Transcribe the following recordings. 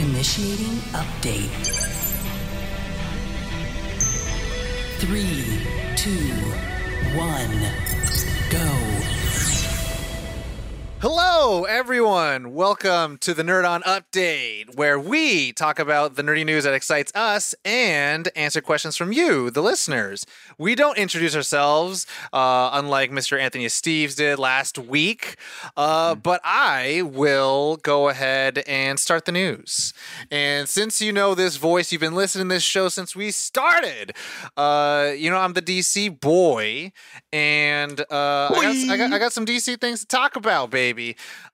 Initiating update. Three, two, one, go. Hello, everyone. Welcome to the Nerd On Update, where we talk about the nerdy news that excites us and answer questions from you, the listeners. We don't introduce ourselves, uh, unlike Mr. Anthony Steves did last week, uh, but I will go ahead and start the news. And since you know this voice, you've been listening to this show since we started. Uh, you know, I'm the DC boy, and uh, I, got, I, got, I got some DC things to talk about, baby.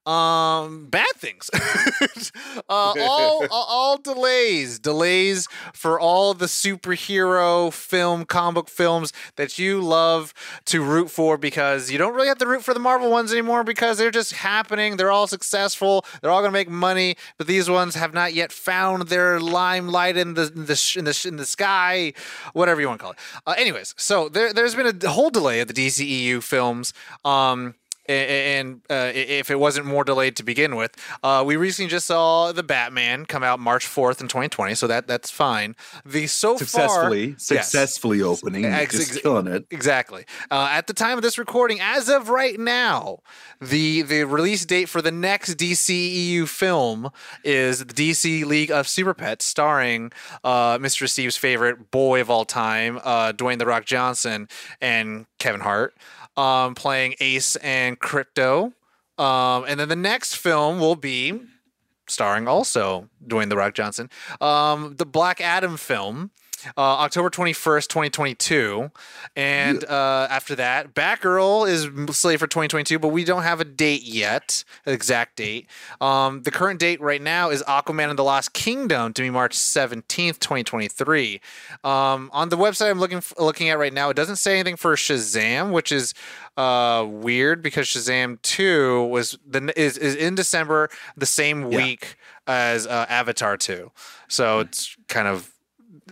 Um, bad things. uh, all, all delays, delays for all the superhero film, comic book films that you love to root for because you don't really have to root for the Marvel ones anymore because they're just happening. They're all successful. They're all going to make money, but these ones have not yet found their limelight in the in the in the, in the sky, whatever you want to call it. Uh, anyways, so there, there's been a whole delay of the DCEU films. Um, and uh, if it wasn't more delayed to begin with, uh, we recently just saw the Batman come out March fourth in 2020, so that that's fine. The so successfully far, successfully yes. opening, ex- just killing it. Exactly. Uh, at the time of this recording, as of right now, the the release date for the next DCEU film is the DC League of Super Pets, starring uh, Mr. Steve's favorite boy of all time, uh, Dwayne the Rock Johnson, and Kevin Hart um, playing Ace and Krypto. Um, and then the next film will be starring also Dwayne the Rock Johnson, um, the Black Adam film. Uh, October 21st, 2022. And uh, after that, Batgirl is slated for 2022, but we don't have a date yet, exact date. Um, the current date right now is Aquaman and the Lost Kingdom to be March 17th, 2023. Um, on the website I'm looking looking at right now, it doesn't say anything for Shazam, which is uh, weird because Shazam 2 was the is, is in December the same Yeah. week as uh, Avatar 2. So it's kind of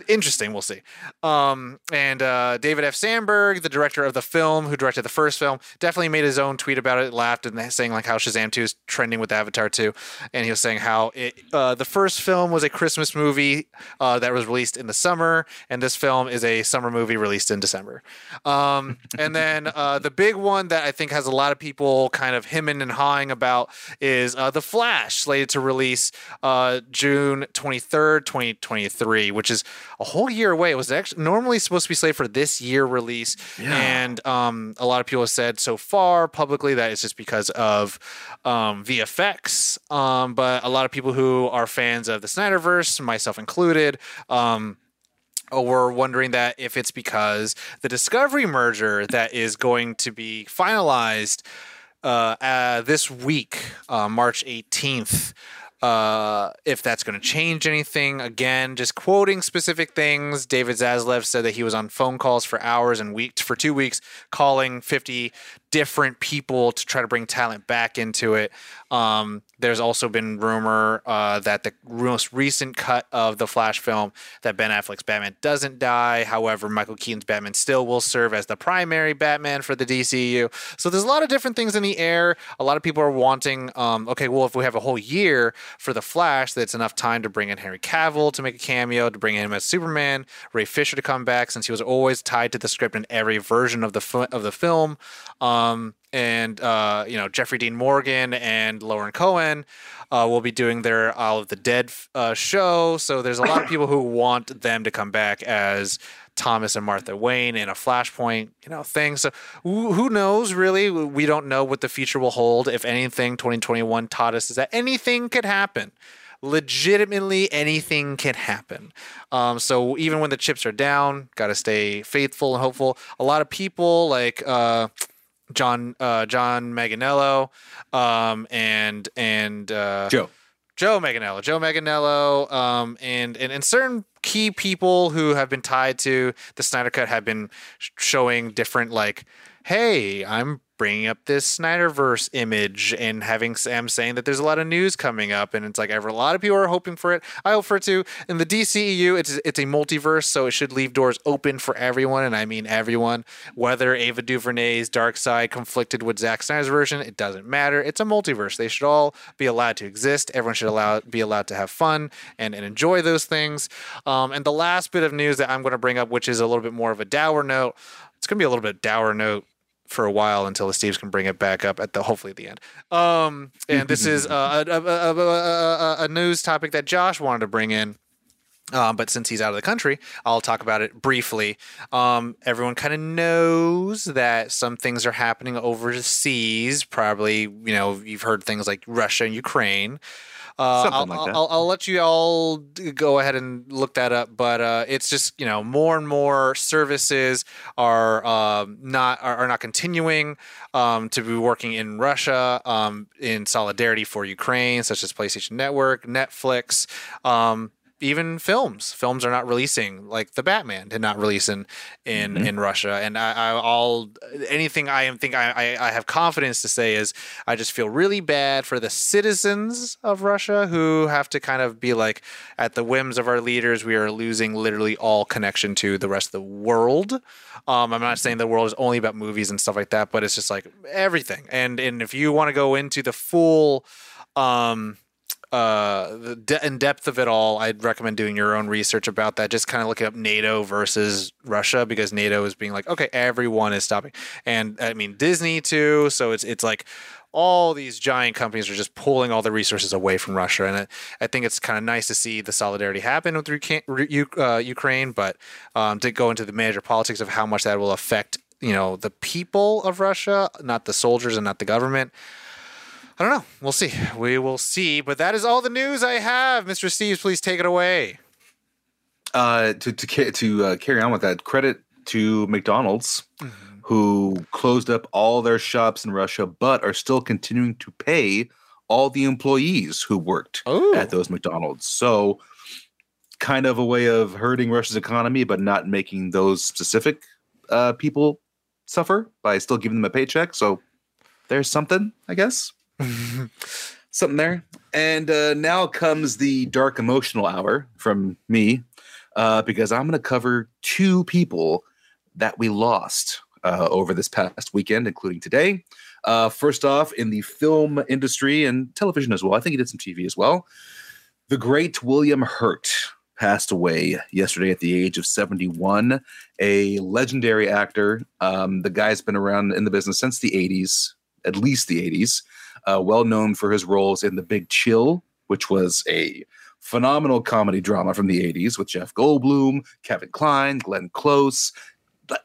interesting. We'll see. Um, and uh, David F. Sandberg, the director of the film, who directed the first film, definitely made his own tweet about it. Laughed and saying like how Shazam 2 is trending with Avatar 2, and he was saying how it, uh, the first film was a Christmas movie uh, that was released in the summer, and this film is a summer movie released in December. Um, and then uh, the big one that I think has a lot of people kind of hemming and hawing about is uh, the Flash, slated to release uh, June 23rd, 2023, which is a whole year away. It was actually normally supposed to be slated for this year release, and um, a lot of people have said so far publicly that it's just because of um, VFX. Um, but a lot of people who are fans of the Snyderverse, myself included, um, we're wondering that if it's because the Discovery merger that is going to be finalized uh, uh, this week, uh, March 18th, uh, if that's going to change anything. Again, just quoting specific things. David Zaslav said that he was on phone calls for hours and weeks for two weeks, calling 50 different people to try to bring talent back into it. Um, there's also been rumor uh, that the most recent cut of the Flash film that Ben Affleck's Batman doesn't die. However, Michael Keaton's Batman still will serve as the primary Batman for the DCU. So there's a lot of different things in the air. A lot of people are wanting, um, okay, well, if we have a whole year for the Flash, that's enough time to bring in Henry Cavill to make a cameo, to bring him as Superman, Ray Fisher to come back, since he was always tied to the script in every version of the of the film. Um, and uh, you know Jeffrey Dean Morgan and Lauren Cohan uh, will be doing their Isle of the Dead uh, show. So there's a lot of people who want them to come back as Thomas and Martha Wayne in a Flashpoint, you know, thing. So who who knows? Really, we don't know what the future will hold. If anything, 2021 taught us is that anything could happen legitimately anything can happen. Um, so even when the chips are down, got to stay faithful and hopeful. A lot of people like uh, John uh, John Maganello um, and and uh, Joe. Joe Manganiello, Joe Manganiello, um, and, and and certain key people who have been tied to the Snyder Cut have been showing different like, hey, I'm bringing up this Snyderverse image and having Sam saying that there's a lot of news coming up, and it's like ever a lot of people are hoping for it. I hope for it too. In the DCEU, it's it's a multiverse, so it should leave doors open for everyone, and I mean everyone. Whether Ava DuVernay's Darkseid conflicted with Zack Snyder's version, it doesn't matter. It's a multiverse. They should all be allowed to exist. Everyone should allow be allowed to have fun and, and enjoy those things. Um, and the last bit of news that I'm going to bring up, which is a little bit more of a dour note, it's going to be a little bit dour note for a while until the Steves can bring it back up at the hopefully at the end. Um, and this is uh, a, a, a, a, a news topic that Josh wanted to bring in. Um, but since he's out of the country, I'll talk about it briefly. Um, everyone kind of knows that some things are happening overseas. Probably, you know, you've heard things like Russia and Ukraine. Uh, I'll, like. I'll, I'll let you all go ahead and look that up, but uh, it's just you know more and more services are um, not are, are not continuing um, to be working in Russia um, in solidarity for Ukraine, such as PlayStation Network, Netflix. Um, even films, films are not releasing. Like the Batman did not release in in, Mhm. in Russia, and I, I, I'll anything I am think I, I I have confidence to say is I just feel really bad for the citizens of Russia who have to kind of be like at the whims of our leaders. We are losing literally all connection to the rest of the world. Um, I'm not saying the world is only about movies and stuff like that, but it's just like everything. And and if you want to go into the full um uh the de- in depth of it all i'd recommend doing your own research about that. Just kind of looking up nato versus russia because nato is being like okay everyone is stopping. And i mean disney too so it's it's like all these giant companies are just pulling all the resources away from russia. And i, I think it's kind of nice to see the solidarity happen with uh, ukraine but um, to go into the major politics of how much that will affect you know the people of russia not the soldiers and not the government I don't know. We'll see. We will see. But that is all the news I have. Mr. Steves, please take it away. uh, to to to uh, carry on with that, credit to McDonald's who closed up all their shops in Russia, but are still continuing to pay all the employees who worked Oh, at those McDonald's. So, kind of a way of hurting Russia's economy, but not making those specific uh, people suffer by still giving them a paycheck. So, there's something, I guess. something there. And uh, now comes the dark emotional hour from me, uh, because I'm going to cover two people that we lost uh, over this past weekend, including today. Uh, first off, in the film industry and television as well, I think he did some TV as well. The great William Hurt passed away yesterday at the age of 71. A legendary actor. Um, the guy's been around in the business since the 80s, at least the 80s. Uh, well known for his roles in The Big Chill, which was a phenomenal comedy drama from the 80s with Jeff Goldblum, Kevin Kline, Glenn Close.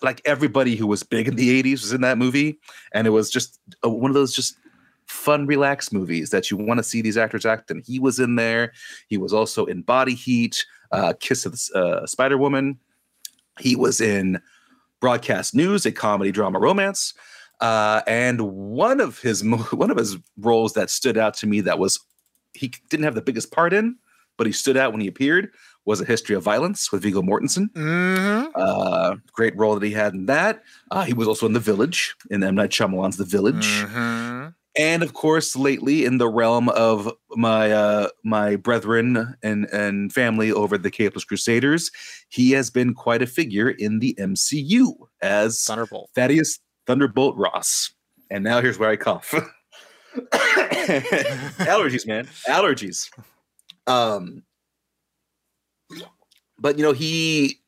Like everybody who was big in the 80s was in that movie. And it was just uh, one of those just fun, relaxed movies that you want to see these actors act. And he was in there. He was also in Body Heat, uh, Kiss of the uh, Spider Woman. He was in Broadcast News, a comedy drama romance. Uh, and one of his one of his roles that stood out to me that was he didn't have the biggest part in, but he stood out when he appeared was a history of violence with Viggo Mortensen. hmm Uh, great role that he had in that. Uh, he was also in The Village in M Night Shyamalan's The Village, hmm and of course, lately in the realm of my uh, my brethren and and family over the Capeless Crusaders, he has been quite a figure in the MCU as Thunderbolt. Thaddeus Thunderbolt Ross. And now here's where I cough. Allergies, man. Allergies. Um but you know, he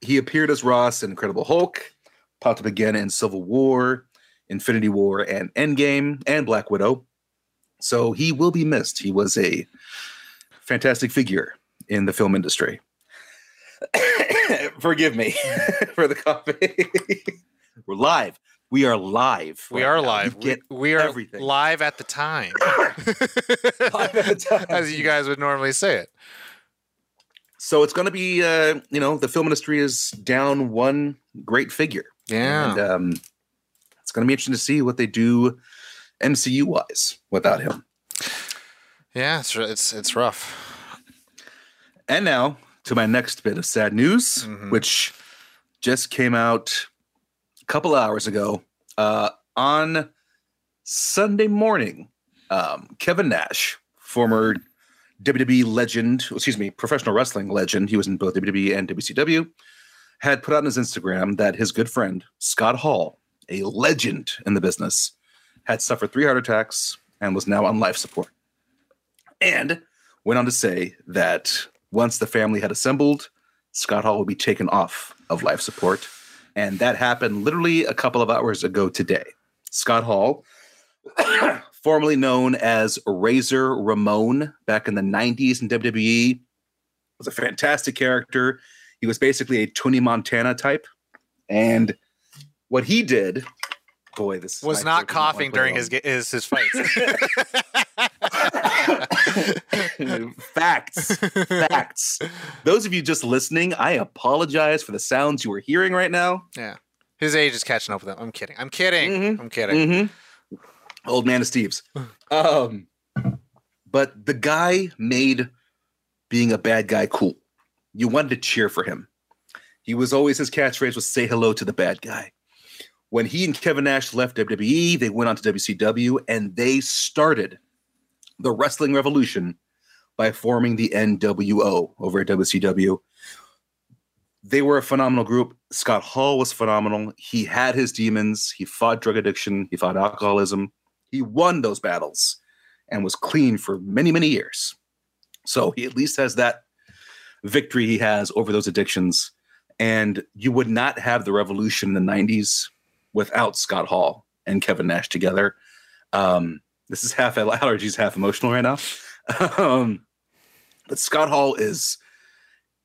he appeared as Ross in Incredible Hulk, popped up again in Civil War, Infinity War, and Endgame, and Black Widow. So he will be missed. He was a fantastic figure in the film industry. Forgive me for the coffee. We're live. We are live. We right are now. live. We, we are everything. live at the time. Live at the time. As you guys would normally say it. so it's going to be, uh, you know, the film industry is down one great figure. Yeah. And um, it's going to be interesting to see what they do MCU wise without him. yeah, it's it's it's rough. And now to my next bit of sad news, Mhm. which just came out couple hours ago. Uh, on Sunday morning, um, Kevin Nash, former WWE legend, excuse me, professional wrestling legend, he was in both WWE and WCW, had put out on his Instagram that his good friend, Scott Hall, a legend in the business, had suffered three heart attacks and was now on life support. And went on to say that once the family had assembled, Scott Hall would be taken off of life support. And that happened literally a couple of hours ago today. Scott Hall, formerly known as Razor Ramon back in the 90s in WWE, was a fantastic character. He was basically a Tony Montana type. And what he did, boy, this Was not coughing during his his his fights. facts, facts. Those of you just listening, I apologize for the sounds you are hearing right now. yeah, his age is catching up with him. I'm kidding. I'm kidding. Mhm. I'm kidding. Mm-hmm. Old man of Steve's. Um, but the guy made being a bad guy cool. You wanted to cheer for him. He was always his catchphrase was "Say hello to the bad guy." When he and Kevin Nash left WWE, they went on to WCW and they started the wrestling revolution by forming the NWO over at WCW. They were a phenomenal group. Scott Hall was phenomenal. He had his demons. He fought drug addiction. He fought alcoholism. He won those battles and was clean for many, many years. So he at least has that victory he has over those addictions. And you would not have the revolution in the 90s without Scott Hall and Kevin Nash together. Um, this is half allergies, half emotional right now. um, but Scott Hall is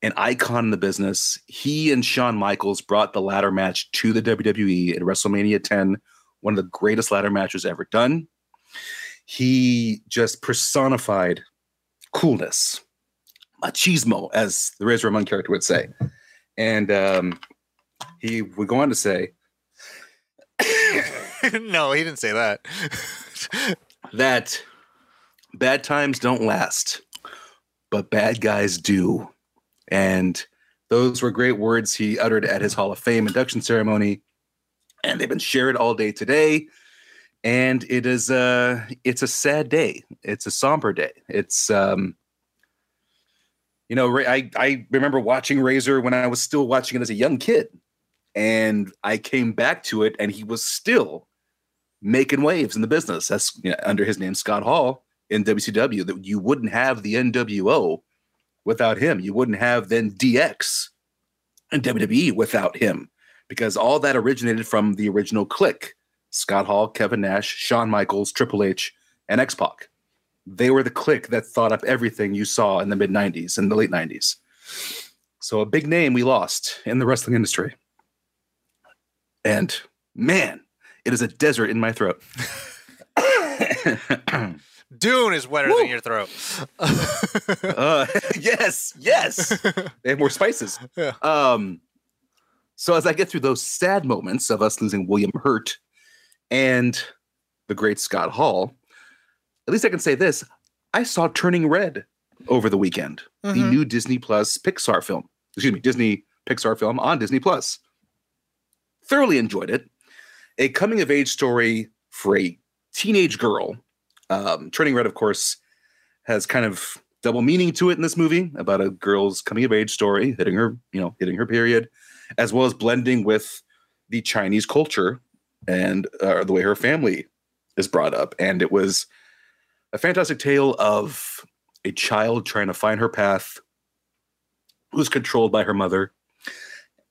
an icon in the business. He and Shawn Michaels brought the ladder match to the WWE at WrestleMania 10, one of the greatest ladder matches ever done. He just personified coolness, machismo, as the Razor Ramon character would say. And um, he would go on to say no, he didn't say that. that bad times don't last, but bad guys do. And those were great words he uttered at his Hall of Fame induction ceremony, and they've been shared all day today. And it is a it's a sad day. It's a somber day. It's um, you know, I I remember watching Razor when I was still watching it as a young kid, and I came back to it, and he was still making waves in the business. That's you know, under his name, Scott Hall in WCW. That you wouldn't have the NWO without him. You wouldn't have then DX and WWE without him, because all that originated from the original clique: Scott Hall, Kevin Nash, Shawn Michaels, Triple H, and X Pac. They were the clique that thought up everything you saw in the mid '90s and the late '90s. So a big name we lost in the wrestling industry. And man, it is a desert in my throat. Dune is wetter Woo. than your throat. uh, yes, yes. They have more spices. Yeah. Um, so as I get through those sad moments of us losing William Hurt and the great Scott Hall, at least I can say this: I saw Turning Red over the weekend, the Mhm. new Disney Plus Pixar film. Excuse me, Disney Pixar film on Disney Plus. Thoroughly enjoyed it. A coming of age story for a teenage girl. Um, Turning Red, of course, has kind of double meaning to it in this movie about a girl's coming of age story, hitting her, you know, hitting her period, as well as blending with the Chinese culture and uh, the way her family is brought up. And it was a fantastic tale of a child trying to find her path, who's controlled by her mother,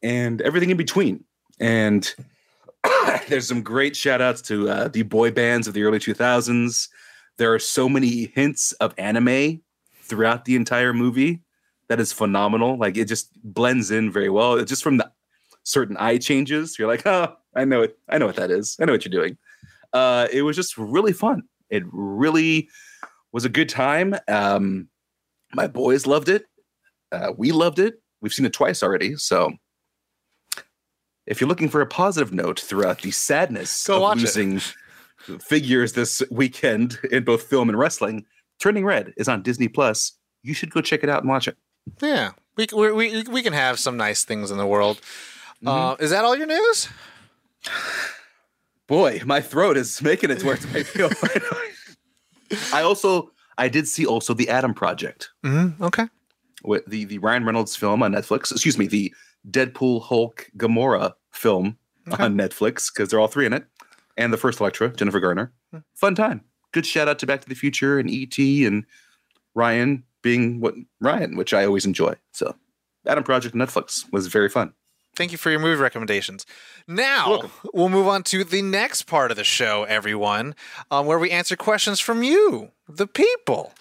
and everything in between. And there's some great shout outs to uh, the boy bands of the early 2000s. There are so many hints of anime throughout the entire movie that is phenomenal. Like it just blends in very well. It's just from the certain eye changes, you're like, oh, I know it. I know what that is. I know what you're doing. Uh, it was just really fun. It really was a good time. Um, my boys loved it. Uh, we loved it. We've seen it twice already. So if you're looking for a positive note throughout the sadness Go of watch it. losing figures this weekend in both film and wrestling, Turning Red is on Disney Plus. You should go check it out and watch it. Yeah, we we we, we can have some nice things in the world. Mm-hmm. Uh, is that all your news? Boy, my throat is making it to my feel. I also I did see also the Adam Project, Mm-hmm. Okay. with the the Ryan Reynolds film on Netflix. Excuse me, the Deadpool Hulk Gamora film Okay. on Netflix because they're all three in it, and the first Elektra, Jennifer Garner. Hmm. Fun time. Good shout out to Back to the Future and ET and Ryan being what Ryan, which I always enjoy. So Adam Project Netflix was very fun. Thank you for your movie recommendations. Now we'll move on to the next part of the show, everyone, um, where we answer questions from you, the people.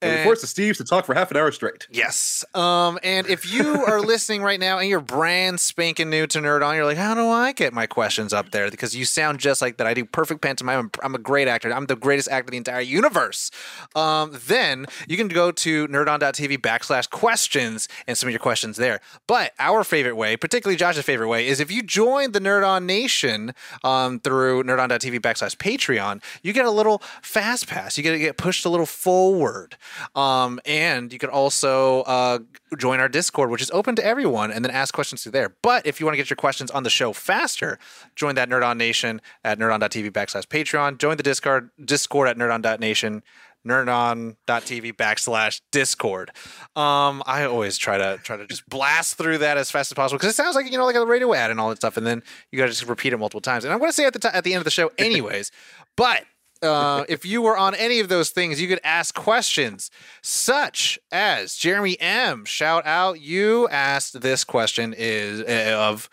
And we And- forced the Steves to talk for half an hour straight. Yes. Um, and if you are listening right now and you're brand spanking new to Nerd On, you're like, how do I get my questions up there? Because you sound just like that. I do perfect pantomime. I'm, I'm a great actor. I'm the greatest actor in the entire universe. Um, then you can go to nerdon.tv backslash questions and submit your questions there. But our favorite way, particularly Josh's favorite way, is if you join the Nerd On Nation um, through nerdon.tv backslash Patreon, you get a little fast pass. You get to get pushed a little forward. Um, and you can also uh, join our Discord, which is open to everyone, and then ask questions through there. But if you want to get your questions on the show faster, join that Nerd On Nation at nerdon.tv backslash Patreon. Join the Discord, Discord at nerdon.nation nerdon.tv backslash discord um i always try to try to just blast through that as fast as possible because it sounds like you know like a radio ad and all that stuff and then you gotta just repeat it multiple times and i'm gonna say at the t- at the end of the show anyways but uh, if you were on any of those things, you could ask questions such as Jeremy M. Shout out, you asked this question is uh, of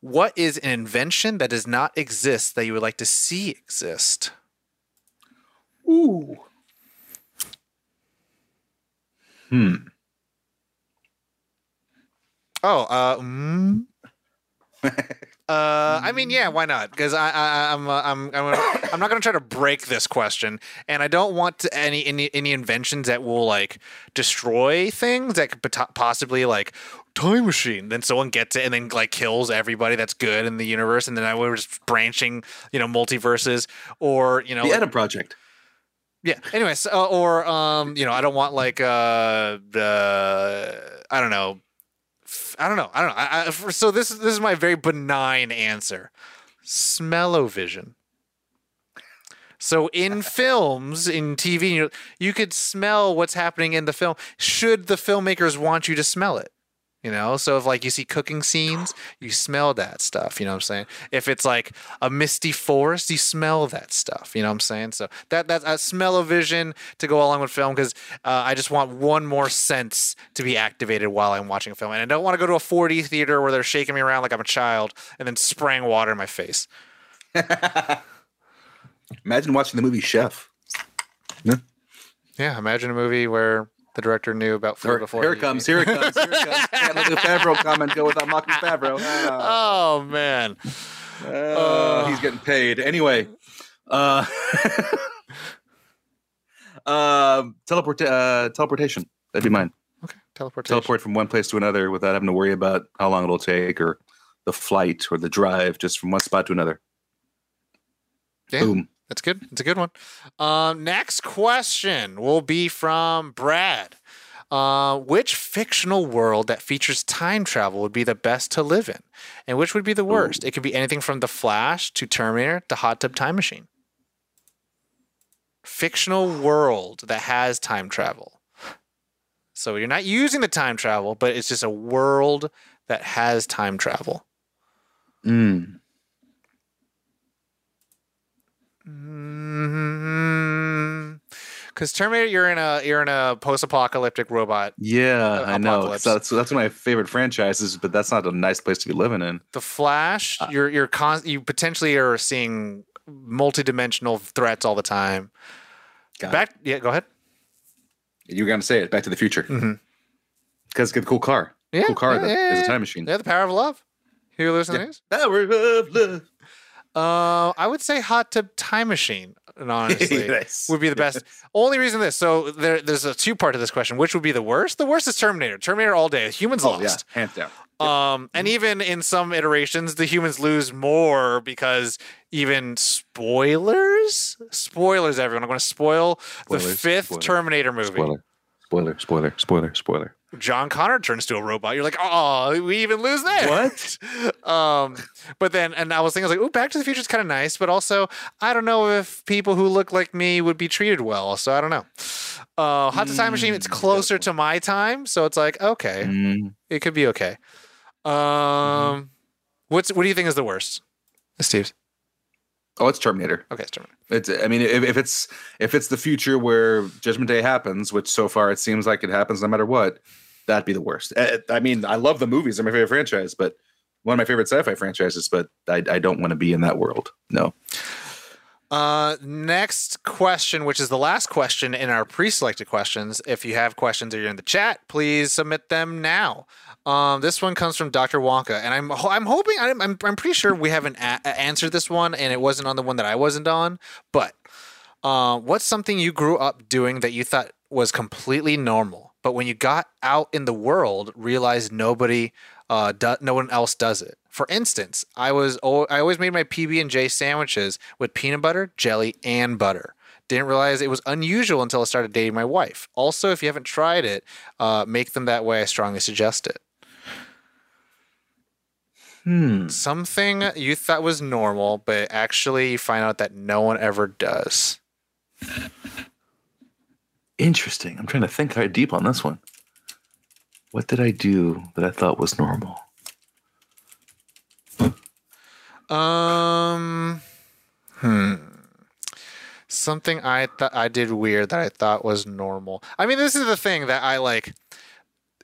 what is an invention that does not exist that you would like to see exist? Ooh. Hmm. Oh, uh, mm, uh, I mean, yeah, why not? Because I, I, I'm, uh, I'm, I'm, gonna, I'm not going to try to break this question, and I don't want any, any, any inventions that will like destroy things that could pot- possibly like time machine. Then someone gets it and then like kills everybody that's good in the universe, and then I we're just branching, you know, multiverses, or you know, The like- Adam Project. yeah. Anyways, uh, or um, you know, I don't want like uh, uh I don't know, I don't know, I don't know. I, I, for, so this is this is my very benign answer. Smell-o-vision. So in films, in TV, you, you could smell what's happening in the film. Should the filmmakers want you to smell it? You know, so if like you see cooking scenes, you smell that stuff. You know what I'm saying? If it's like a misty forest, you smell that stuff. You know what I'm saying? So that that's a smell of vision to go along with film because uh, I just want one more sense to be activated while I'm watching a film, and I don't want to go to a 4D theater where they're shaking me around like I'm a child and then spraying water in my face. Imagine watching the movie Chef. Yeah, imagine a movie where the director knew about Here, before. here it comes. Here it comes. Here it comes. Can't let the Favreau comment go without mocking Favreau. Ah. Oh man. Uh, he's getting paid anyway. Uh, um, teleport, uh, teleportation. That'd be mine. Okay, teleportation. Teleport from one place to another without having to worry about how long it'll take or the flight or the drive, just from one spot to another. Yeah. Boom. That's good. It's a good one. Um, next question will be from Brad. Uh, which fictional world that features time travel would be the best to live in, and which would be the worst? It could be anything from The Flash to Terminator to Hot Tub Time Machine. Fictional world that has time travel. So you're not using the time travel, but it's just a world that has time travel. Mm. Because Terminator, you're in a you're in a post-apocalyptic robot. Yeah, Uh, I know. That's that's one of my favorite franchises, but that's not a nice place to be living in. The Flash, you're you're con- you potentially are seeing multi-dimensional threats all the time. Got Back, yeah, go ahead. You were going to say it. Back to the Future. Because it's a cool car. Yeah, cool car yeah, that yeah, is a time machine. Yeah, the power of love. Here, listen Yeah. Power of love. Uh, I would say Hot Tub Time Machine. Honestly, Nice. would be the best. Only reason this. So there, there's a two part to this question. Which would be the worst? The worst is Terminator. Terminator all day. Humans Oh, yeah, lost. hands down. Um, and even in some iterations, the humans lose more because even spoilers, spoilers, everyone. I'm going to spoil the fifth spoiler, Terminator movie. Spoiler. Spoiler, spoiler, spoiler, spoiler. John Connor turns to a robot. You're like, oh, we even lose that. What? um, but then, and I was thinking, I was like, oh, Back to the Future is kind of nice, but also, I don't know if people who look like me would be treated well. So I don't know. Uh, Hot to Time Machine, it's Mm, closer to my time, so it's like, okay, Mm, it could be okay. Um, what's what do you think is the worst, Steve? Oh, it's Terminator. Okay, it's Terminator. It's. I mean, if, if it's if it's the future where Judgment Day happens, which so far it seems like it happens no matter what, that'd be the worst. Uh, I mean, I love the movies; they're my favorite franchise, but one of my favorite sci-fi franchises. But I, I don't want to be in that world. No. Uh, next question, which is the last question in our pre-selected questions. If you have questions or you're in the chat, please submit them now. Um, this one comes from Dr. Wonka, and I'm I'm hoping I'm I'm, I'm pretty sure we haven't a- answered this one, and it wasn't on the one that I wasn't on. But uh, what's something you grew up doing that you thought was completely normal, but when you got out in the world, realized nobody, uh, do- no one else does it? For instance, I was I always made my PB and J sandwiches with peanut butter, jelly, and butter. Didn't realize it was unusual until I started dating my wife. Also, if you haven't tried it, uh, make them that way. I strongly suggest it. Hmm. Something you thought was normal, but actually you find out that no one ever does. Interesting. I'm trying to think hard deep on this one. What did I do that I thought was normal? Um, hmm. Something I thought I did weird that I thought was normal. I mean, this is the thing that I like.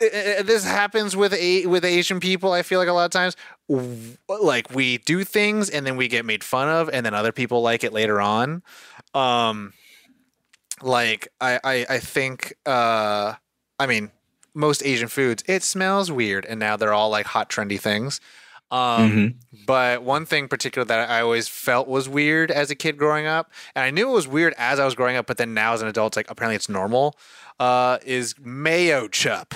i- i- This happens with a with Asian people. I feel like a lot of times, like we do things and then we get made fun of, and then other people like it later on. Um, like I I, I think uh, I mean most Asian foods it smells weird, and now they're all like hot trendy things. Um, Mhm. but one thing particular that I always felt was weird as a kid growing up, and I knew it was weird as I was growing up, but then now as an adult, it's like apparently it's normal. Uh, is mayo chup,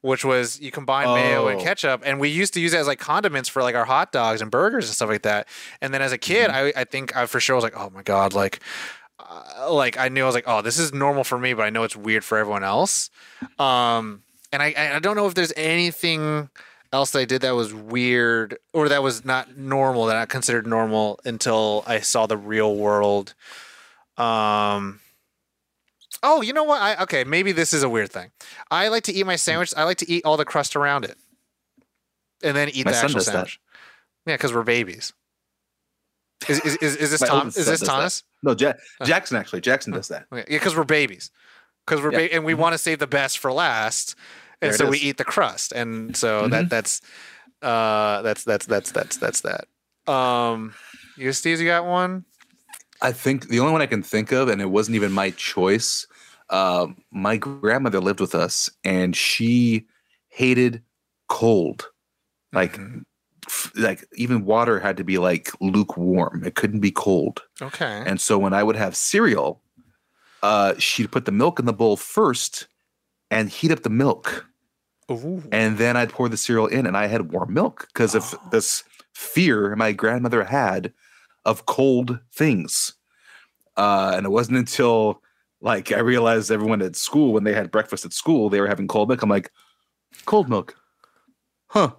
which was you combine mayo and Oh. ketchup, and we used to use it as like condiments for like our hot dogs and burgers and stuff like that. And then as a kid, I, I think I for sure was like, oh my god, like. Uh, like I knew I was like, oh, this is normal for me, but I know it's weird for everyone else. Um, and I, I don't know if there's anything else that I did that was weird or that was not normal that I considered normal until I saw the real world. Um. Oh, you know what? I okay. Maybe this is a weird thing. I like to eat my sandwich. I like to eat all the crust around it, and then eat My the actual does that. sandwich. Yeah, because we're babies. Is, is, is, is this Tom? Is this does that. Thomas? No, ja- Jackson actually. Jackson does that. Okay, yeah, because we're babies. Because we're Yeah. ba- and we want to save the best for last, and so we eat the crust, and so Mhm. that that's uh that's that's that's that's that's that. Um, you Steve, you got one? I think the only one I can think of, and it wasn't even my choice. Uh, my grandmother lived with us, and she hated cold. Like, Mhm. f- like even water had to be like lukewarm. It couldn't be cold. okay, And so when I would have cereal, uh, she'd put the milk in the bowl first and heat up the milk, Ooh. and then I'd pour the cereal in, and I had warm milk because of Oh. this fear my grandmother had of cold things. Uh, and it wasn't until like I realized everyone at school when they had breakfast at school they were having cold milk. I'm like, cold milk, huh?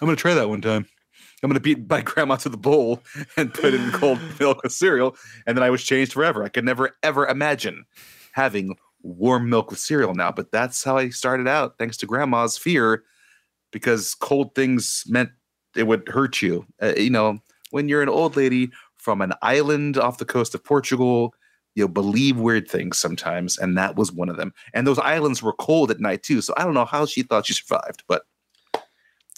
I'm gonna try that one time. I'm gonna beat my grandma to the bowl and put in cold milk with cereal, and then I was changed forever. I could never ever imagine having warm milk with cereal now, but that's how I started out, thanks to grandma's fear, because cold things meant it would hurt you. Uh, you know, when you're an old lady from an island off the coast of Portugal, you believe weird things sometimes, and that was one of them. And those islands were cold at night too, so I don't know how she thought she survived, but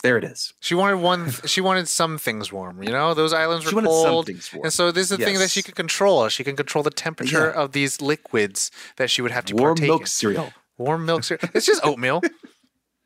there it is. She wanted one. She wanted some things warm. You know, those islands were She wanted some cold. And so this is the thing that she could control. She can control the temperature Yeah. of these liquids that she would have to Warm partake milk in. cereal. Warm milk cereal. It's just oatmeal.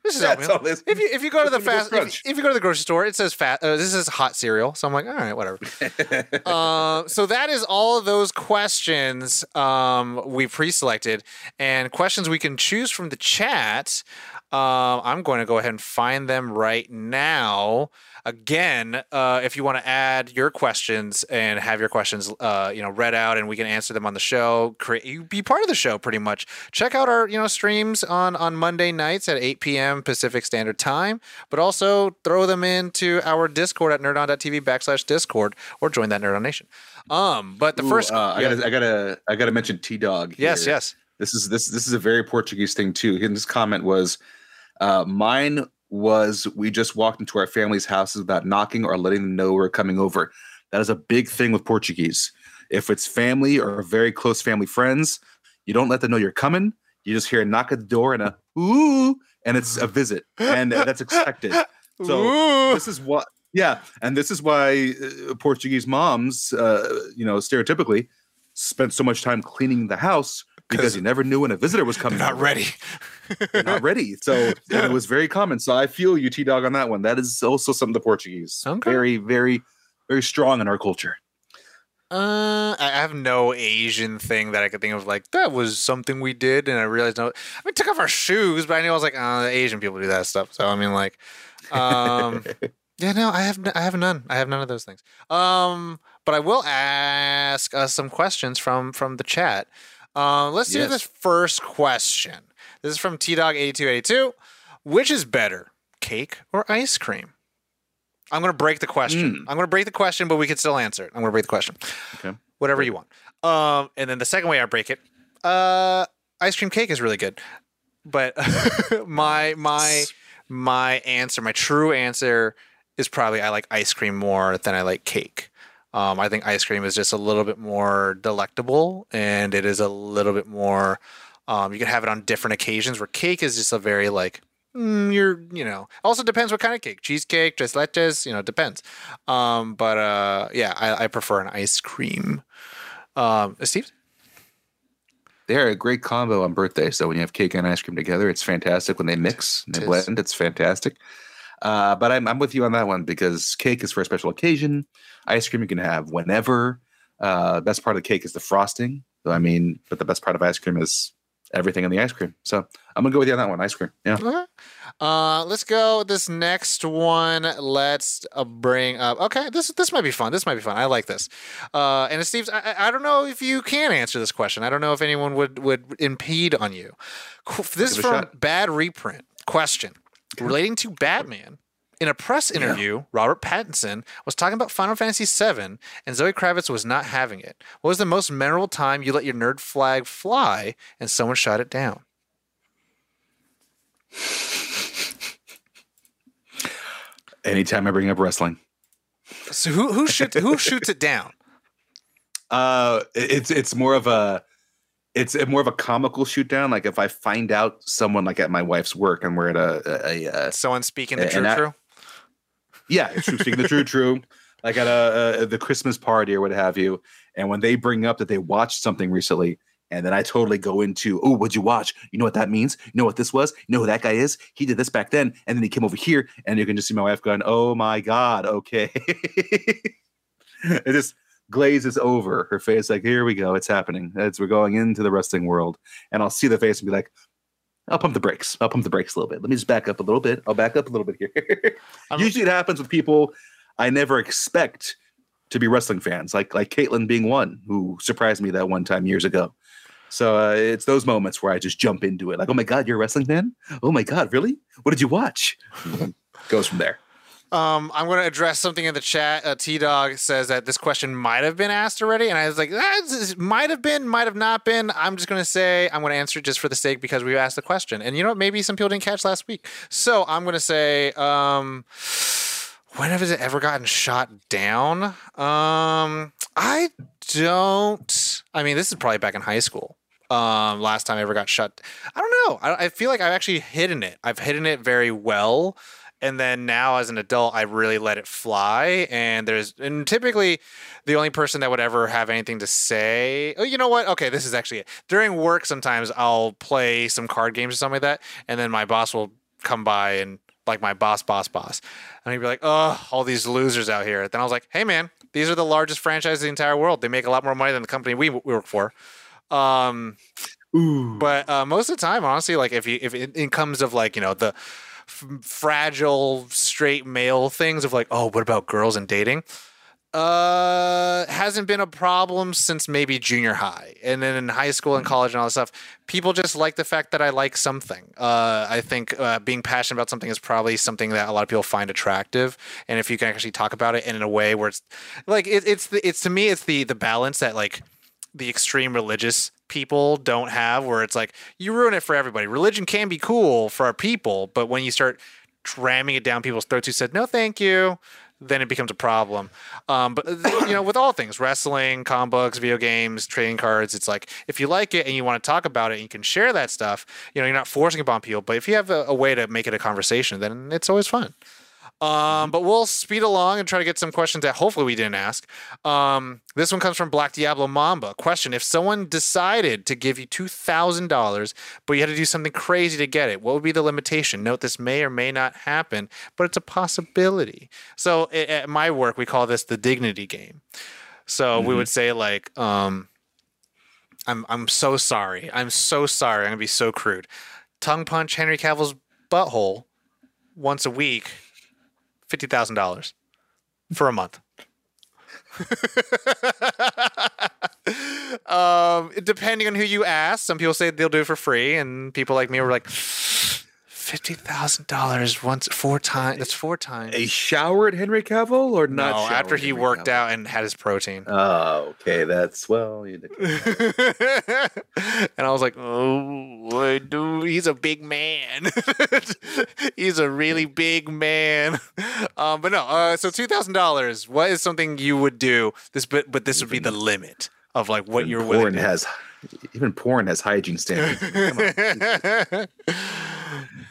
This is That's oatmeal. all this- If you if you go to the fast if, if you go to the grocery store, it says fat. Uh, this is hot cereal. So I'm like, all right, whatever. uh, so that is all of those questions um, we pre-selected and questions we can choose from the chat. Um, I'm going to go ahead and find them right now. Again, uh, if you want to add your questions and have your questions, uh, you know, read out, and we can answer them on the show, create you be part of the show pretty much. Check out our you know streams on on Monday nights at 8 p.m. Pacific Standard Time, but also throw them into our Discord at nerdon.tv backslash Discord or join that Nerd on Nation. Um, but the Ooh, first, uh, I gotta, I gotta, I gotta mention T Dog. yes, yes. This is this this is a very Portuguese thing too. His comment was, uh, "Mine was we just walked into our family's houses without knocking or letting them know we're coming over. That is a big thing with Portuguese. If it's family or very close family friends, you don't let them know you're coming. You just hear a knock at the door and a ooh, and it's a visit, and that's expected. So Ooh. this is what yeah and this is why uh, portuguese moms uh, you know stereotypically spent so much time cleaning the house because you never knew when a visitor was coming not ready. Not ready so it was very common so i feel you t-dog on that one that is also something the portuguese Okay. very very very strong in our culture Uh, I have no Asian thing that I could think of. Like that was something we did, and I realized no. I mean, took off our shoes, but I knew I was like, oh, the Asian people do that stuff. So I mean, like, um, yeah, no, I have, n- I have none. I have none of those things. Um, but I will ask us some questions from from the chat. Uh, let's do this first question. This is from T Dog eighty two eighty two. Which is better, cake or ice cream? I'm going to break the question. I'm going to break the question, but we can still answer it. I'm going to break the question okay whatever you want. Um, and then the second way I break it, uh, ice cream cake is really good. But my my my answer, my true answer is probably I like ice cream more than I like cake. Um, I think ice cream is just a little bit more delectable, and it is a little bit more. Um, you can have it on different occasions. Where cake is just a very like mm, you're you know also depends what kind of cake. Cheesecake tres leches you know depends. Um but uh yeah i, I prefer an ice cream. Um steve? They're a great combo on birthday so when you have cake and ice cream together it's fantastic. When they mix and they blend it's fantastic. Uh, but I'm, I'm with you on that one because cake is for a special occasion. Ice cream you can have whenever. Uh, best part of the cake is the frosting. So i mean but the best part of ice cream is everything in the ice cream so i'm gonna go with you on that one ice cream yeah Okay. Uh, let's go this next one. Let's uh, bring up. Okay, this this might be fun. This might be fun. I like this. Uh, and Steve, I, I I don't know if you can answer this question. I don't know if anyone would would impede on you. This is Give it a from shot. Bad Reprint. Question relating to Batman. In a press interview, Robert Pattinson was talking about Final Fantasy VII, and Zoe Kravitz was not having it. What was the most memorable time you let your nerd flag fly and someone shot it down? anytime i bring up wrestling So who who shoots who shoots it down? uh it's it's more of a it's more of a comical shoot down like if i find out someone like at my wife's work and we're at a, a, a, a Someone speaking the And true true. Yeah, it's true. Speaking the true, true. Like at a, a the Christmas party or what have you, and when they bring up that they watched something recently, and then I totally go into, oh, what'd you watch? You know what that means? You know what this was? You know who that guy is? He did this back then, and then he came over here, and you can just see my wife going, oh my god, okay. it just glazes over her face, like here we go, it's happening. It's we're going into the wrestling world, and I'll see the face and be like. I'll pump the brakes. I'll pump the brakes a little bit. Let me just back up a little bit. I'll back up a little bit here. Usually it happens with people I never expect to be wrestling fans, like like Caitlyn being one who surprised me that one time years ago. So uh, it's those moments where I just jump into it, like, "Oh my god, you're a wrestling fan? Oh my god, really? What did you watch?" Goes from there. Um, I'm going to address something in the chat. Uh, T Dog says that this question might have been asked already, and I was like, that is- might have been, might have not been. I'm just going to say I'm going to answer it just for the sake because we asked the question, and you know what? Maybe some people didn't catch last week, so I'm going to say, um, when has it ever gotten shot down? Um, I don't. I mean, this is probably back in high school. Um, last time I ever got shut. I don't know. I, I feel like I've actually hidden it. I've hidden it very well and then now as an adult i really let it fly and there's and typically the only person that would ever have anything to say oh you know what okay this is actually it during work sometimes i'll play some card games or something like that and then my boss will come by and like my boss, boss, boss, and he'd be like, "Oh, all these losers out here." Then I was like, "Hey, man, these are the largest franchise in the entire world. They make a lot more money than the company we, we work for." Um, Ooh. but uh, most of the time, honestly, like if you if it, it comes of like you know the f- fragile straight male things of like, oh, what about girls and dating? Uh, hasn't been a problem since maybe junior high, and then in high school and college and all that stuff. People just like the fact that I like something. Uh, I think uh, being passionate about something is probably something that a lot of people find attractive, and if you can actually talk about it in a way where it's like it, it's the, it's to me it's the the balance that like the extreme religious people don't have where it's like you ruin it for everybody. Religion can be cool for our people but when you start ramming it down people's throats who said no thank you then it becomes a problem. Um, but you know with all things wrestling comic books video games trading cards it's like if you like it and you want to talk about it and you can share that stuff you know you're not forcing upon people but if you have a, a way to make it a conversation then it's always fun um, but we'll speed along and try to get some questions that hopefully we didn't ask. Um, this one comes from Black Diablo Mamba. Question If someone decided to give you $2,000, but you had to do something crazy to get it, what would be the limitation? Note this may or may not happen, but it's a possibility. So a- at my work, we call this the dignity game. So we would say, like, um, I'm, I'm so sorry. I'm so sorry. I'm going to be so crude. Tongue punch Henry Cavill's butthole once a week fifty thousand dollars for a month. um, depending on who you ask, some people say they'll do it for free, and people like me were like, fifty thousand dollars once four times. That's four times. a shower at Henry Cavill or not? no, after he Henry worked Cavill? out and had his protein. Oh, okay. That's well. You and I was like, oh, dude, he's a big man. he's a really big man. Um, but no, uh, so two thousand dollars. What is something you would do? This, but but this would be the limit of like what you're willing. porn to has even porn has hygiene standards.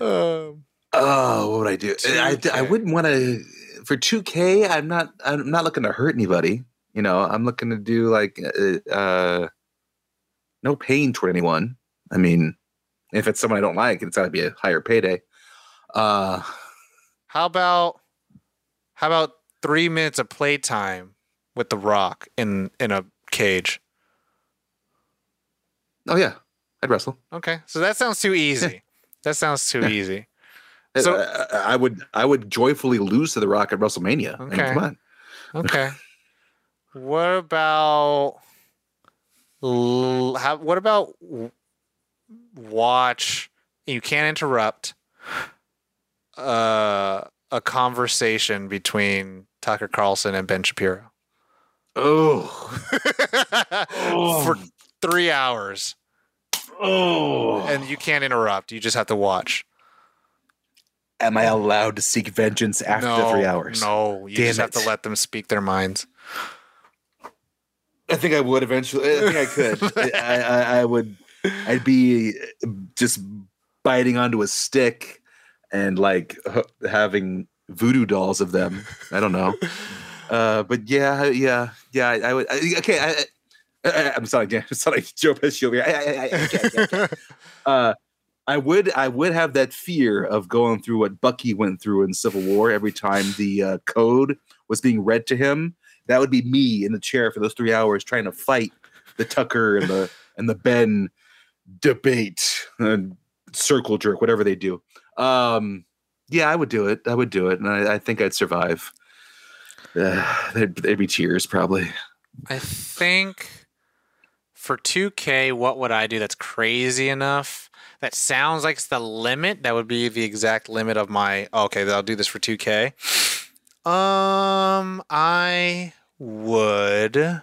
Um, Oh, what would I do? I, I 2K. wouldn't want to for 2K. I'm not. I'm not looking to hurt anybody. You know, I'm looking to do like uh, uh no pain toward anyone. I mean, if it's someone I don't like, it's got to be a higher payday. Uh, how about how about three minutes of playtime with the Rock in in a cage? oh yeah, I'd wrestle. Okay, so that sounds too easy. that sounds too easy. So- So I, I would. I would joyfully lose to the Rock at WrestleMania. I mean, Okay. come on. Okay. what about how, what about watch you can't interrupt uh, a conversation between Tucker Carlson and Ben Shapiro Oh, for 3 hours oh. and you can't interrupt. You just have to watch. Am I allowed to seek vengeance after no, the three hours? No, you Damn just have to let them speak their minds. I think I would eventually. I think I could. I, I, I would. I'd be just biting onto a stick and like h- having voodoo dolls of them. I don't know. Uh, but yeah, yeah, yeah. I, I would. I, okay, I, I, I'm sorry. I'm sorry, Joe Pesci over here. I, I, I, I, can't, Uh, I would. I would have that fear of going through what Bucky went through in Civil War every time the uh, code was being read to him. That would be me in the chair for those three hours trying to fight the Tucker and the and the Ben debate and circle jerk, whatever they do. Um, yeah, I would do it. I would do it, and I, I think I'd survive. Uh, there'd, there'd be tears probably. I think for 2K, what would I do that's crazy enough? That sounds like it's the limit. That would be the exact limit of my. Okay, I'll do this for 2K. Um, I would.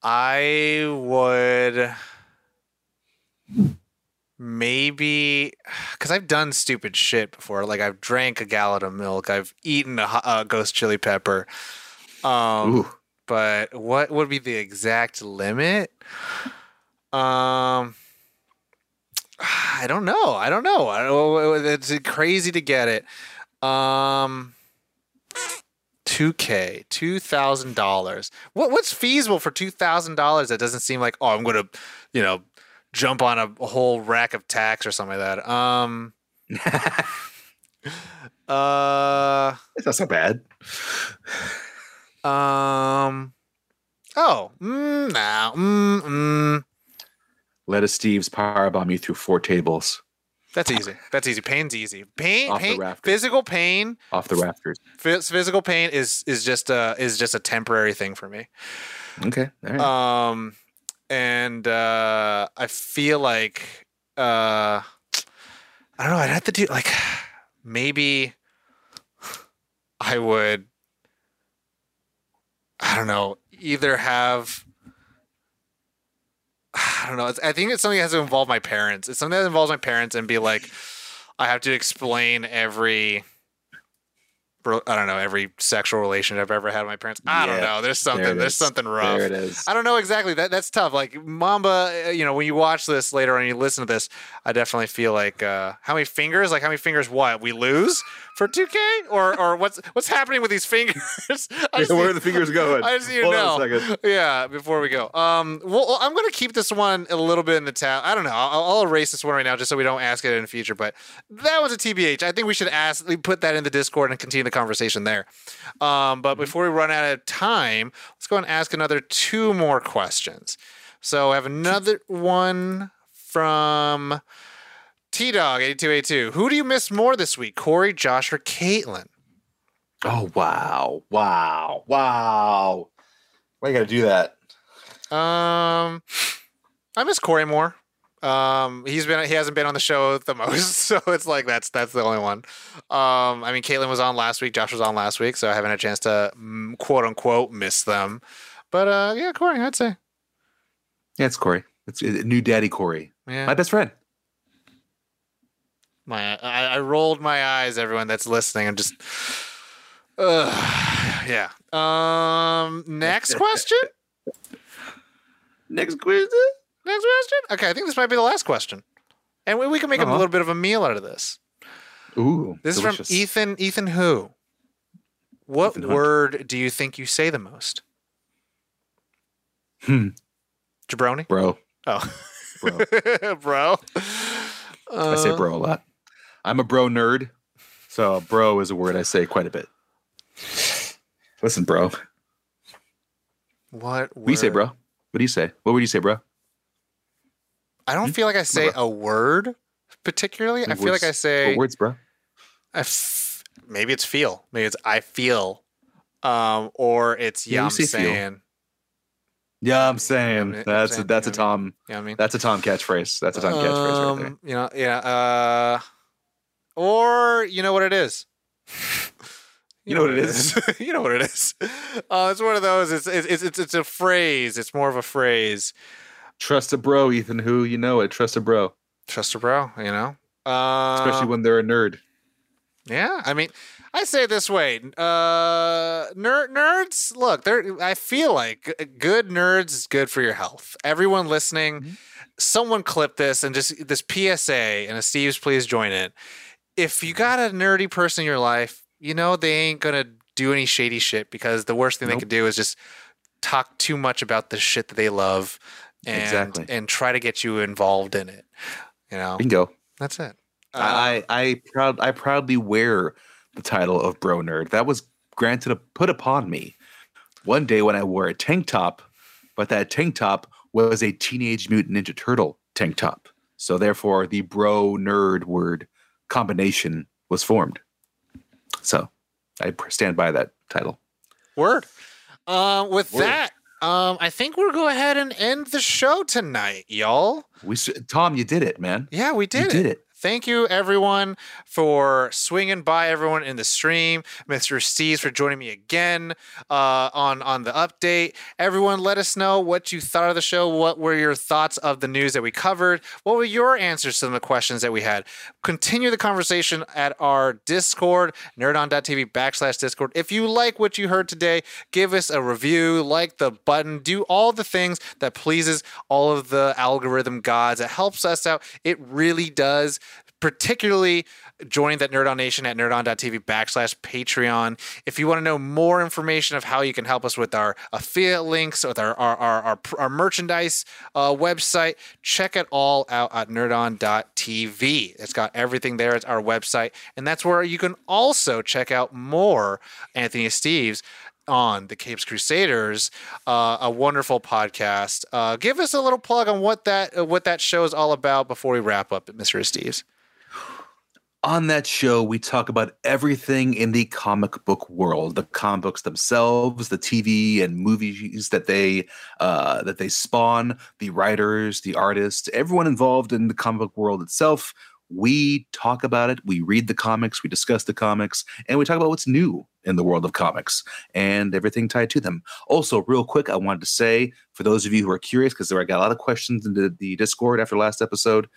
I would maybe because I've done stupid shit before. Like I've drank a gallon of milk. I've eaten a, a ghost chili pepper. Um, Ooh. but what would be the exact limit? Um, I don't know. I don't know. I don't, it's crazy to get it. Um, 2K, two thousand dollars. What what's feasible for two thousand dollars? That doesn't seem like oh I'm gonna, you know, jump on a, a whole rack of tacks or something like that. Um. uh. It's not so bad. Um. Oh. Mm, nah. Mm, mm. Let a Steve's powerbomb you through four tables That's easy. That's easy. Pain's easy. Pain. Off pain physical pain. off the rafters. phys- Physical pain is is just a is just a temporary thing for me. Okay. All right. Um, and uh, I feel like uh, I don't know. I'd have to do like maybe I would. I don't know. Either have. I don't know. I think it's something that has to involve my parents. It's something that involves my parents and be like, I have to explain every. I don't know every sexual relationship I've ever had with my parents. I don't know. There's something. it There's something rough. There it is. I don't know exactly. That that's tough. Like Mamba, uh, you know, when you watch this later on, and you listen to this, I definitely feel like uh, how many fingers? Like how many fingers? What we lose for 2K, or or what's what's happening with these fingers? Just Where are the fingers going? I just need to know. on a second. Yeah, before we go. Um, well, I'm gonna keep this one a little bit in the tab. I don't know. I'll, I'll erase this one right now just so we don't ask it in the future. But that was a TBH. I think we should ask, put that in the Discord and continue the conversation there. Um, but before we run out of time, let's go and ask another two more questions. So I have another one from T Dog 8282. Who do you miss more this week, Corey, Josh, or Caitlin? Oh wow, wow, wow! Why you gotta do that? Um, I miss Corey more. Um, he's been he hasn't been on the show the most, so it's like that's that's the only one. Um, I mean, Caitlin was on last week, Josh was on last week, so I haven't had a chance to mm, quote unquote miss them. But uh, yeah, Corey, I'd say Yeah, it's Corey. It's uh, new daddy Corey, yeah. my best friend. My I, I rolled my eyes. Everyone that's listening, I'm just, uh, yeah. Um, next question. Next quiz. Next question. Okay, I think this might be the last question, and we, we can make a Uh-huh. little bit of a meal out of this. Ooh, This delicious. is from Ethan. Ethan, who? What Ethan Hunt. word do you think you say the most? Hmm. Jabroni. bro. Oh, Bro. bro. I say Uh, bro a lot. I'm a bro nerd, so bro is a word I say quite a bit. Listen, bro. What? Do you say, bro? What do you say? What would you say, bro? I don't feel like I say a word particularly. I feel like I say. What words, bro? I f- maybe it's feel. Maybe it's I feel. Um, or it's Yeah, yeah, I'm say feel. saying. Yeah, I'm saying I'm- I'm that's saying, a that's a you know what I Tom You know I mean? that's a Tom catchphrase. That's a Tom catchphrase right there. Um, You know, yeah. Uh, or you know what it is. You know what it is. you know what it is. Uh, it's one of those. It's, it's it's it's a phrase. It's more of a phrase. Trust a bro, Ethan. Who you know it? Trust a bro, Trust a bro. You know. Uh, especially when they're a nerd. Yeah, I mean, I say it this way: uh, nerd nerds. Look, they're. I feel like good nerds is good for your health. Everyone listening, Mm-hmm. someone clip this and just this PSA and a Steve's, please join it. If you got a nerdy person in your life, you know they ain't gonna do any shady shit because the worst thing they Nope. could do is just talk too much about the shit that they love and Exactly. and try to get you involved in it. You know, Bingo. that's it. Uh, I I proud I proudly wear the title of bro nerd. That was granted put upon me one day when I wore a tank top, but that tank top was a Teenage Mutant Ninja Turtle tank top. So therefore, the bro nerd word combination was formed. So I stand by that title. Word. Um, with Word. that, um, I think we'll go ahead and end the show tonight, y'all. We Tom, you did it, man. Yeah, we did you it. did it. Thank you, everyone, for swinging by. Everyone in the stream, Mr. Steves for joining me again uh, on on the update. Everyone, let us know what you thought of the show. What were your thoughts of the news that we covered? What were your answers to the questions that we had? Continue the conversation at our Discord, nerdon.tv backslash Discord. If you like what you heard today, give us a review, like the button, do all the things that pleases all of the algorithm gods. It helps us out. It really does. Particularly joining that Nerd On Nation at nerdon.tv backslash Patreon. If you want to know more information of how you can help us with our affiliate links, with our our, our, our, our merchandise uh, website, check it all out at nerdon.tv. It's got everything there. It's our website. And that's where you can also check out more Anthony Steves on the Capes Crusaders, uh, a wonderful podcast. Uh, give us a little plug on what that what that show is all about before we wrap up, Mr. Steves. On that show, we talk about everything in the comic book world, the comic books themselves, the TV and movies that they uh, that they spawn, the writers, the artists, everyone involved in the comic book world itself. We talk about it. We read the comics. We discuss the comics, and we talk about what's new in the world of comics and everything tied to them. Also, real quick, I wanted to say for those of you who are curious, because there I got a lot of questions in the, the Discord after last episode.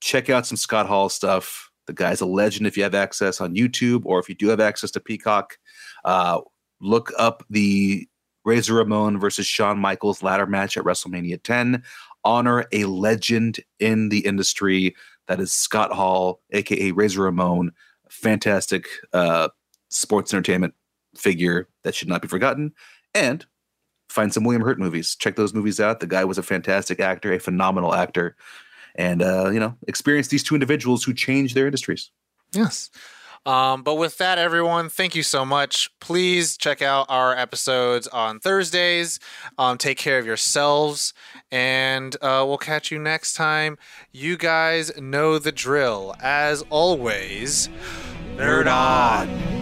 Check out some Scott Hall stuff the guy's a legend if you have access on YouTube or if you do have access to Peacock. Uh, look up the Razor Ramon versus Shawn Michaels ladder match at WrestleMania 10. Honor a legend in the industry that is Scott Hall, aka Razor Ramon. Fantastic uh, sports entertainment figure that should not be forgotten. And find some William Hurt movies. Check those movies out. The guy was a fantastic actor, a phenomenal actor and uh, you know experience these two individuals who changed their industries. Yes. Um, but with that, everyone, thank you so much. Please check out our episodes on Thursdays. Um, take care of yourselves, and uh, we'll catch you next time. You guys know the drill. As always, nerd on.